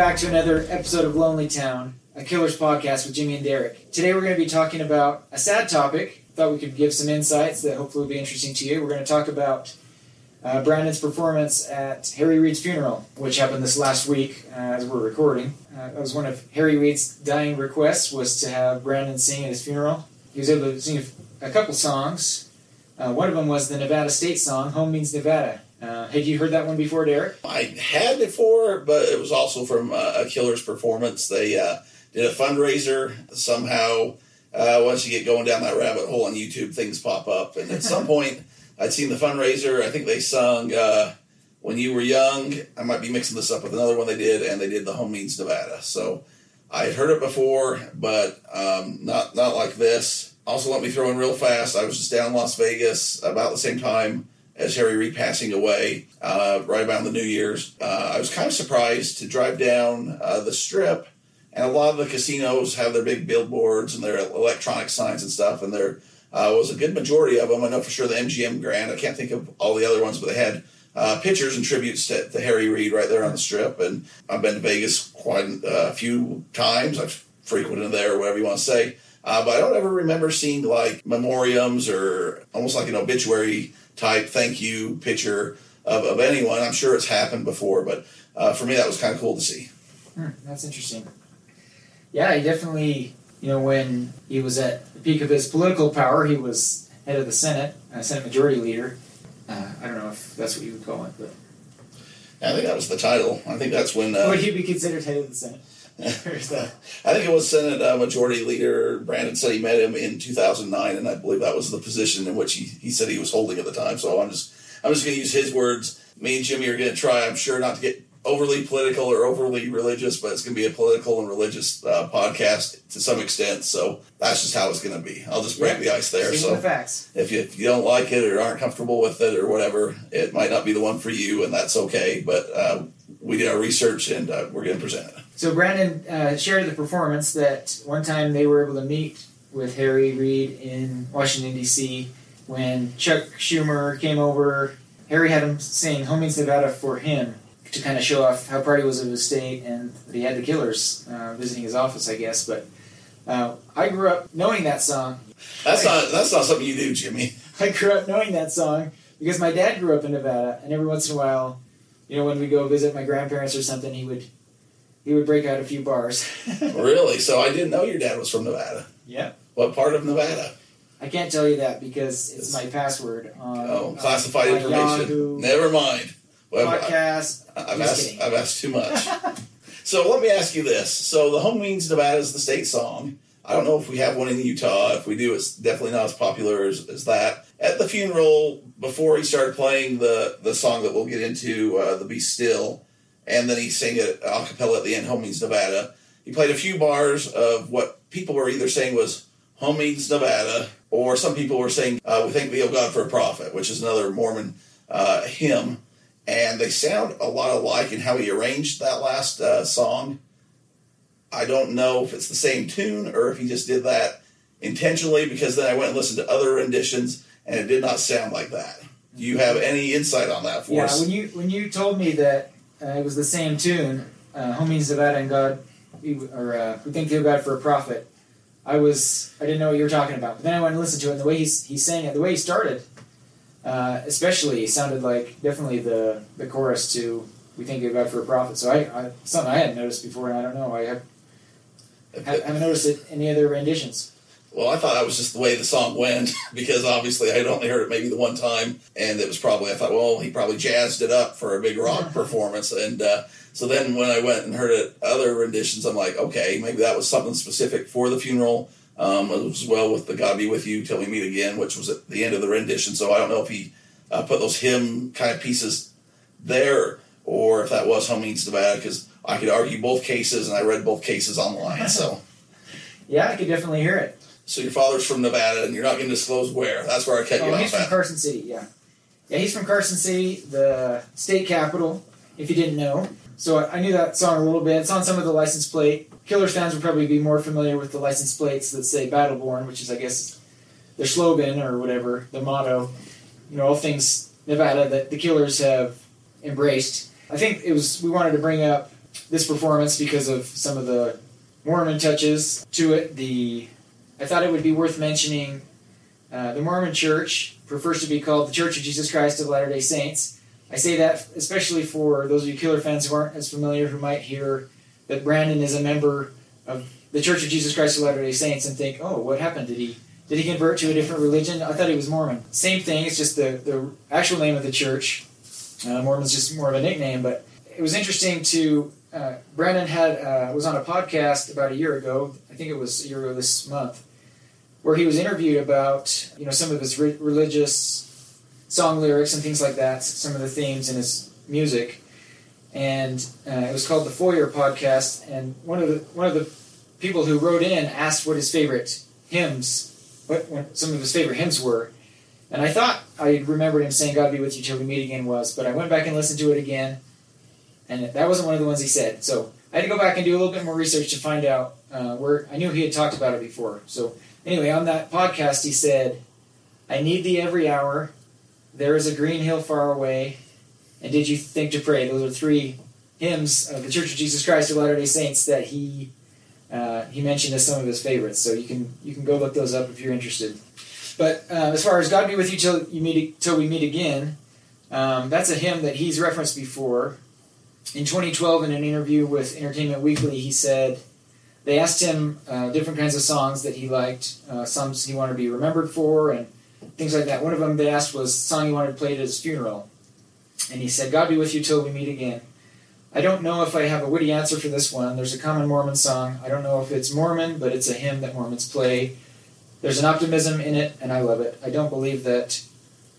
back to another episode of Lonely Town, a killer's podcast with Jimmy and Derek. Today we're going to be talking about a sad topic. Thought we could give some insights that hopefully will be interesting to you. We're going to talk about uh, Brandon's performance at Harry Reid's funeral, which happened this last week uh, as we're recording. Uh, that was one of Harry Reid's dying requests was to have Brandon sing at his funeral. He was able to sing a, couple songs. Uh, one of them was the Nevada State song, "Home Means Nevada." Uh, had you heard that one before, Derek? I had before, but it was also from uh, a Killer's performance. They uh, did a fundraiser. Somehow, uh, once you get going down that rabbit hole on YouTube, things pop up. And at some point, I'd seen the fundraiser. I think they sung uh, "When You Were Young." I might be mixing this up with another one they did, and they did "The Home Means Nevada." So I had heard it before, but um, not not like this. Also, let me throw in real fast. I was just down in Las Vegas about the same time as Harry Reid passing away, uh, right around the New Year's. Uh, I was kind of surprised to drive down uh, the strip, and a lot of the casinos have their big billboards and their electronic signs and stuff, and there uh, was a good majority of them. I know for sure the MGM Grand. I can't think of all the other ones, but they had uh, pictures and tributes to, to, Harry Reid right there on the strip. And I've been to Vegas quite a few times. I've frequented there, whatever you want to say. Uh, but I don't ever remember seeing like memoriams or almost like an obituary type thank you picture of, of anyone. I'm sure it's happened before, but uh, for me, that was kind of cool to see. Hmm, that's interesting. Yeah, he definitely, you know, when he was at the peak of his political power, he was head of the Senate, uh, Senate Majority Leader. Uh, I don't know if that's what you would call it, but. I think that was the title. I think that's when. Uh, would he be considered head of the Senate? I think it was Senate uh, Majority Leader Brandon said he met him in 2009, and I believe that was the position in which he, he said he was holding at the time. So I'm just I'm just going to use his words. Me and Jimmy are going to try, I'm sure, not to get overly political or overly religious, but it's going to be a political and religious uh, podcast to some extent. So that's just how it's going to be. I'll just break yeah. the ice there. so the. If you, if you don't like it or aren't comfortable with it or whatever, it might not be the one for you, and that's okay. But uh, we did our research and uh, we're going to present it. So Brandon uh, shared the performance that one time they were able to meet with Harry Reid in Washington D.C. when Chuck Schumer came over. Harry had him sing "Home Means Nevada" for him to kind of show off how proud he was of his state and that he had the Killers uh, visiting his office, I guess. But uh, I grew up knowing that song. That's I, not that's not something you do, Jimmy. I grew up knowing that song because my dad grew up in Nevada, and every once in a while, you know, when we go visit my grandparents or something, he would he would break out a few bars. really? So I didn't know your dad was from Nevada. Yeah. What part of Nevada? I can't tell you that because it's, it's my password on oh, classified information. Yahoo Never mind. Well, podcast. I, have asked. I've asked too much. so let me ask you this: So the Home Means Nevada is the state song. I don't know if we have one in Utah. If we do, it's definitely not as popular as, as that. At the funeral, before he started playing the the song that we'll get into, uh, the Be Still, and then he sang it a cappella at the end, Means Nevada. He played a few bars of what people were either saying was Means Nevada, or some people were saying, uh, We thank thee, O God, for a prophet, which is another Mormon uh, hymn. And they sound a lot alike in how he arranged that last uh, song. I don't know if it's the same tune or if he just did that intentionally because then I went and listened to other renditions and it did not sound like that. Do you have any insight on that for yeah, us? Yeah, when you when you told me that uh, it was the same tune, uh, "Home Means and God, or uh, "We Thank You God for a Prophet." I was I didn't know what you were talking about, but then I went and listened to it. and The way he's he sang it, the way he started, uh, especially, sounded like definitely the the chorus to "We Thank You God for a Prophet." So I, I something I hadn't noticed before, and I don't know. I have I haven't noticed it any other renditions. Well, I thought that was just the way the song went because obviously I had only heard it maybe the one time, and it was probably I thought, well, he probably jazzed it up for a big rock performance, and uh, so then when I went and heard it other renditions, I'm like, okay, maybe that was something specific for the funeral. Um, as well with the God be with you till we meet again, which was at the end of the rendition. So I don't know if he uh, put those hymn kind of pieces there or if that was Home Means Nevada because I could argue both cases and I read both cases online. So yeah, I could definitely hear it. So your father's from Nevada, and you're not going to disclose where. That's where I cut oh, you off. He's from Carson City. Yeah, yeah, he's from Carson City, the state capital. If you didn't know, so I knew that song a little bit. It's on some of the license plate. Killers fans would probably be more familiar with the license plates that say "Battleborn," which is, I guess, their slogan or whatever, the motto. You know, all things Nevada that the Killers have embraced. I think it was we wanted to bring up this performance because of some of the Mormon touches to it. The I thought it would be worth mentioning. Uh, the Mormon Church prefers to be called the Church of Jesus Christ of Latter Day Saints. I say that especially for those of you Killer fans who aren't as familiar, who might hear that Brandon is a member of the Church of Jesus Christ of Latter Day Saints and think, "Oh, what happened? Did he did he convert to a different religion? I thought he was Mormon." Same thing. It's just the the actual name of the church. Uh, Mormon's just more of a nickname, but it was interesting to uh, Brandon had uh, was on a podcast about a year ago. I think it was a year ago this month, where he was interviewed about you know some of his re- religious song lyrics and things like that, some of the themes in his music, and uh, it was called the Foyer Podcast. And one of the one of the people who wrote in asked what his favorite hymns, what, what some of his favorite hymns were. And I thought I remembered him saying "God be with you till we meet again" was, but I went back and listened to it again, and that wasn't one of the ones he said. So I had to go back and do a little bit more research to find out uh, where I knew he had talked about it before. So anyway, on that podcast, he said, "I need thee every hour. There is a green hill far away, and did you think to pray?" Those are three hymns of the Church of Jesus Christ of Latter Day Saints that he uh, he mentioned as some of his favorites. So you can you can go look those up if you're interested. But uh, as far as God be with you till you meet till we meet again, um, that's a hymn that he's referenced before. In 2012, in an interview with Entertainment Weekly, he said they asked him uh, different kinds of songs that he liked, uh, songs he wanted to be remembered for, and things like that. One of them they asked was song he wanted played at his funeral, and he said, "God be with you till we meet again." I don't know if I have a witty answer for this one. There's a common Mormon song. I don't know if it's Mormon, but it's a hymn that Mormons play. There's an optimism in it, and I love it. I don't believe that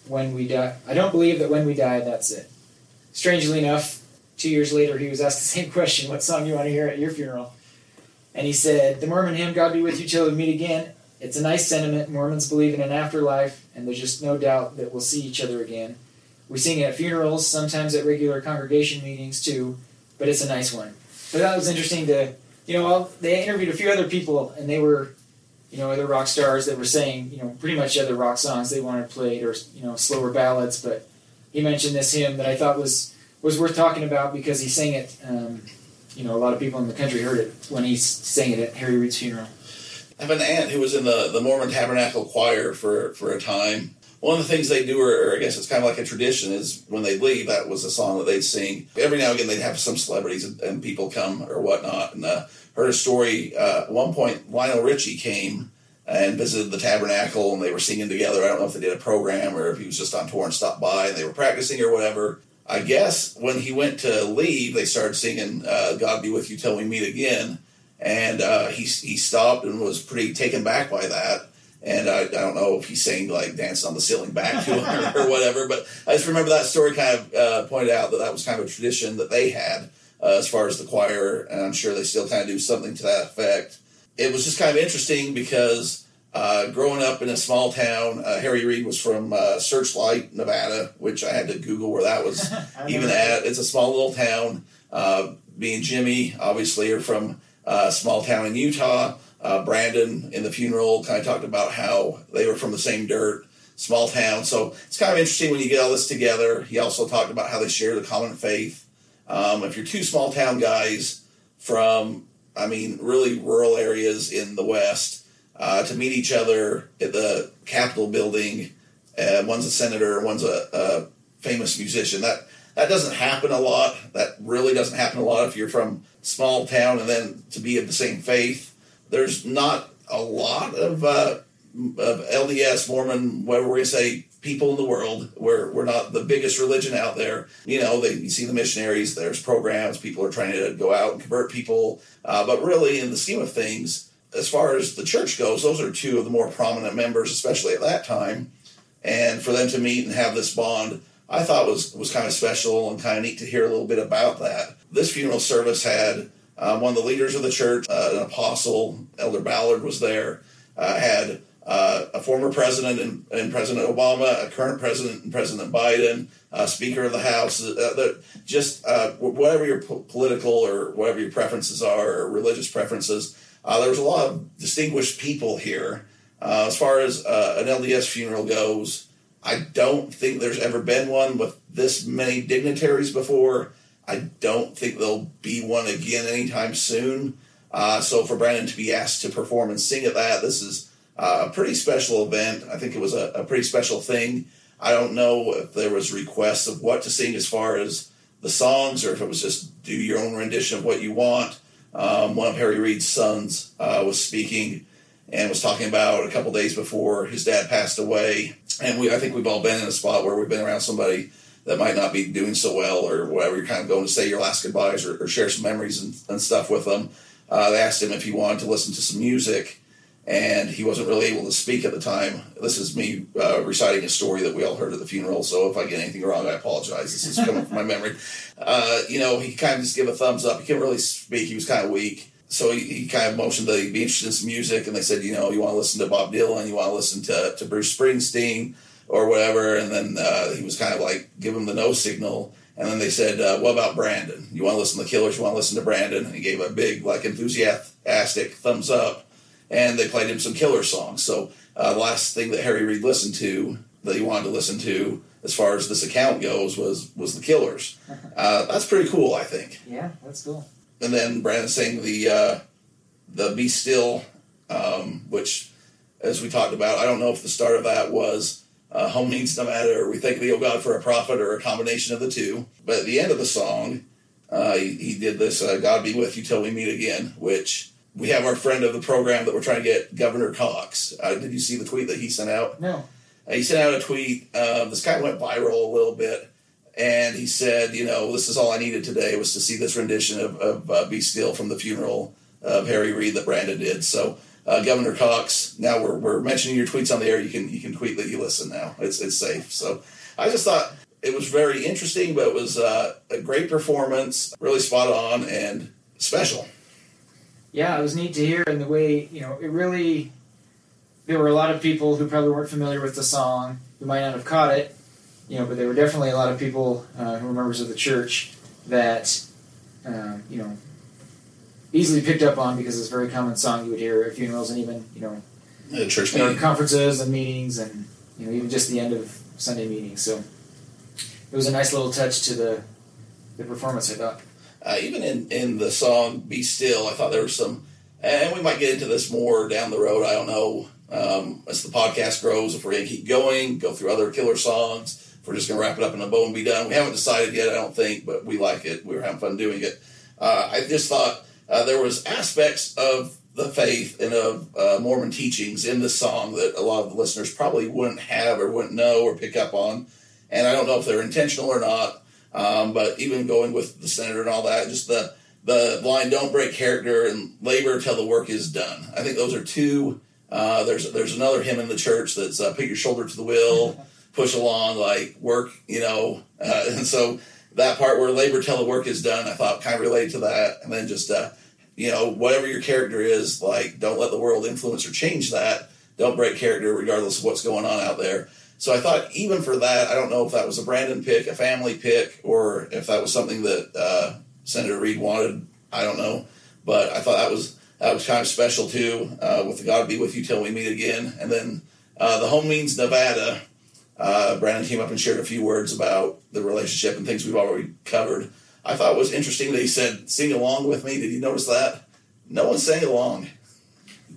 when we die. I don't believe that when we die, that's it. Strangely enough, two years later, he was asked the same question: "What song you want to hear at your funeral?" And he said, "The Mormon hymn, God be with you till we meet again." It's a nice sentiment. Mormons believe in an afterlife, and there's just no doubt that we'll see each other again. We sing it at funerals, sometimes at regular congregation meetings too, but it's a nice one. So that was interesting to, you know, they interviewed a few other people, and they were, you know, other rock stars that were saying, you know, pretty much other rock songs they wanted played or, you know, slower ballads. But he mentioned this hymn that I thought was was worth talking about because he sang it. Um, you know, a lot of people in the country heard it when he sang it at Harry Reid's funeral. I have an aunt who was in the, the Mormon Tabernacle Choir for, for a time. One of the things they do, or, I guess it's kind of like a tradition, is when they leave, that was a song that they'd sing. Every now and again, they'd have some celebrities and, and people come or whatnot. And uh, heard a story. Uh, at one point, Lionel Richie came and visited the tabernacle, and they were singing together. I don't know if they did a program or if he was just on tour and stopped by, and they were practicing or whatever. I guess when he went to leave, they started singing uh, "God Be with You Till We Meet Again," and uh, he he stopped and was pretty taken back by that. And I, I don't know if he sang like dancing on the ceiling back to him or, or whatever, but I just remember that story kind of uh, pointed out that that was kind of a tradition that they had uh, as far as the choir, and I'm sure they still kind of do something to that effect. It was just kind of interesting because uh, growing up in a small town, uh, Harry Reid was from uh, Searchlight, Nevada, which I had to Google where that was even at. It's a small little town. Uh, me and Jimmy, obviously, are from a small town in Utah. Uh, Brandon in the funeral kind of talked about how they were from the same dirt, small town. So it's kind of interesting when you get all this together. He also talked about how they share the common faith. Um, if you're two small town guys from, I mean, really rural areas in the West, uh, to meet each other at the Capitol building, uh, one's a senator, one's a, a famous musician. That that doesn't happen a lot. That really doesn't happen a lot if you're from small town and then to be of the same faith. There's not a lot of, uh, of LDS, Mormon, whatever we say, people in the world. We're, we're not the biggest religion out there. You know, they, you see the missionaries, there's programs, people are trying to go out and convert people. Uh, but really, in the scheme of things, as far as the church goes, those are two of the more prominent members, especially at that time. And for them to meet and have this bond, I thought was was kind of special and kind of neat to hear a little bit about that. This funeral service had uh, one of the leaders of the church, uh, an apostle, Elder Ballard was there, uh, had uh, a former president and, and, President Obama, a current president and President Biden, Speaker of the House, uh, the, just uh, whatever your po- political or whatever your preferences are or religious preferences. There was a lot of distinguished people here. as far as an LDS funeral goes, I don't think there's ever been one with this many dignitaries before. I don't think there'll be one again anytime soon. Uh, so for Brandon to be asked to perform and sing at that, this is uh, a pretty special event. I think it was a, a pretty special thing. I don't know if there was requests of what to sing as far as the songs, or if it was just do your own rendition of what you want. Um, one of Harry Reid's sons uh, was speaking and was talking about a couple days before his dad passed away. And we, I think we've all been in a spot where we've been around somebody that might not be doing so well or whatever. You're kind of going to say your last goodbyes or, or share some memories and, and stuff with them. Uh, they asked him if he wanted to listen to some music, and he wasn't really able to speak at the time. This is me uh, reciting a story that we all heard at the funeral, so if I get anything wrong, I apologize. This is coming from my memory. Uh, you know, he kind of just gave a thumbs up. He couldn't really speak. He was kind of weak. So he, he kind of motioned that he'd be interested in some music, and they said, you know, you want to listen to Bob Dylan, you want to listen to, to Bruce Springsteen, or whatever. And then uh, he was kind of like, give him the no signal. And then they said, uh, "What about Brandon? You want to listen to the Killers? You want to listen to Brandon?" And he gave a big, like, enthusiastic thumbs up. And they played him some Killer songs. So uh, the last thing that Harry Reid listened to that he wanted to listen to, as far as this account goes, was was the Killers. Uh, that's pretty cool, I think. Yeah, that's cool. And then Brandon sang the uh, the "Be Still," um, which, as we talked about, I don't know if the start of that was uh, home means Nevada. Or we thank thee, O God, for a prophet, or a combination of the two. But at the end of the song, uh, he, he, did this uh, God be with you till we meet again, which we have our friend of the program that we're trying to get, Governor Cox. Uh, did you see the tweet that he sent out? No. Uh, he sent out a tweet. Um, this guy went viral a little bit. And he said, you know, this is all I needed today was to see this rendition of, of uh, Be Still from the funeral of Harry Reid that Brandon did. So uh, Governor Cox. Now we're, we're mentioning your tweets on the air. You can you can tweet that you listen now. It's it's safe. So I just thought it was very interesting, but it was uh, a great performance, really spot on and special. Yeah, it was neat to hear, and the way you know it really. There were a lot of people who probably weren't familiar with the song, who might not have caught it, you know, but there were definitely a lot of people uh, who were members of the church that, um, you know, easily picked up on because it's a very common song you would hear at funerals and even you know at church meeting. conferences and meetings and you know even just the end of Sunday meetings. So it was a nice little touch to the the performance. I thought. Uh, even in, in the song "Be Still," I thought there was some, and we might get into this more down the road. I don't know um, as the podcast grows if we're to keep going, go through other killer songs. If we're just to wrap it up in a bow and be done. We haven't decided yet, I don't think, but we like it. We were having fun doing it. Uh, I just thought uh, there was aspects of the faith and of uh, Mormon teachings in the song that a lot of the listeners probably wouldn't have or wouldn't know or pick up on. And I don't know if they're intentional or not. Um, but even going with the senator and all that, just the the line "Don't break character" and "Labor till the work is done." I think those are two. Uh, there's there's another hymn in the church that's uh, "Put your shoulder to the wheel, push along, like work," you know. Uh, and so that part where "Labor till the work is done," I thought kind of related to that, and then just uh, you know, whatever your character is, like, don't let the world influence or change that. Don't break character regardless of what's going on out there. So I thought, even for that, I don't know if that was a Brandon pick, a family pick, or if that was something that uh, Senator Reid wanted. I don't know, but I thought that was that was kind of special too. Uh, with the God be with you till we meet again, and then uh, the home means Nevada. Uh, Brandon came up and shared a few words about the relationship and things we've already covered. I thought it was interesting that he said, "Sing along with me." Did you notice that? No one sang along.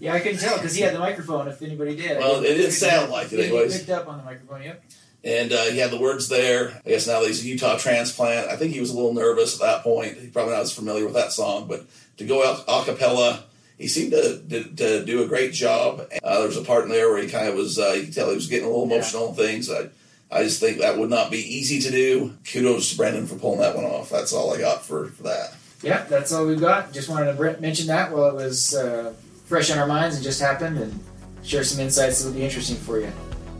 Yeah, I couldn't tell because he had the microphone. If anybody did, well, it didn't sound like it. Anyways, he picked up on the microphone. Yep. And uh, he had the words there. I guess now that he's a Utah transplant, I think he was a little nervous at that point. He probably not as familiar with that song, but to go out a cappella, he seemed to, to, to do a great job. Uh, there was a part in there where he kind of was, uh, you could tell he was getting a little emotional yeah. and things. I, I just think that would not be easy to do. Kudos to Brandon for pulling that one off. That's all I got for, for that. Yeah, that's all we've got. Just wanted to mention that while it was uh, fresh on our minds and just happened and share some insights that would be interesting for you.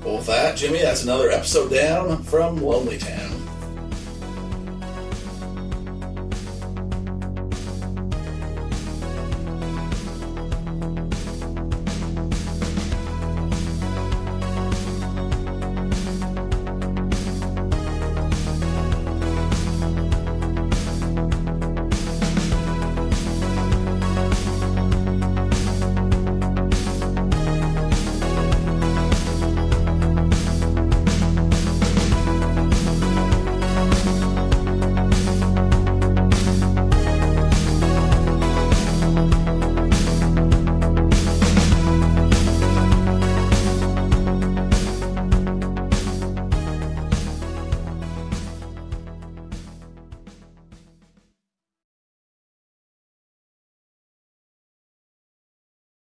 Well, with that, Jimmy, that's another episode down from Lonely Town.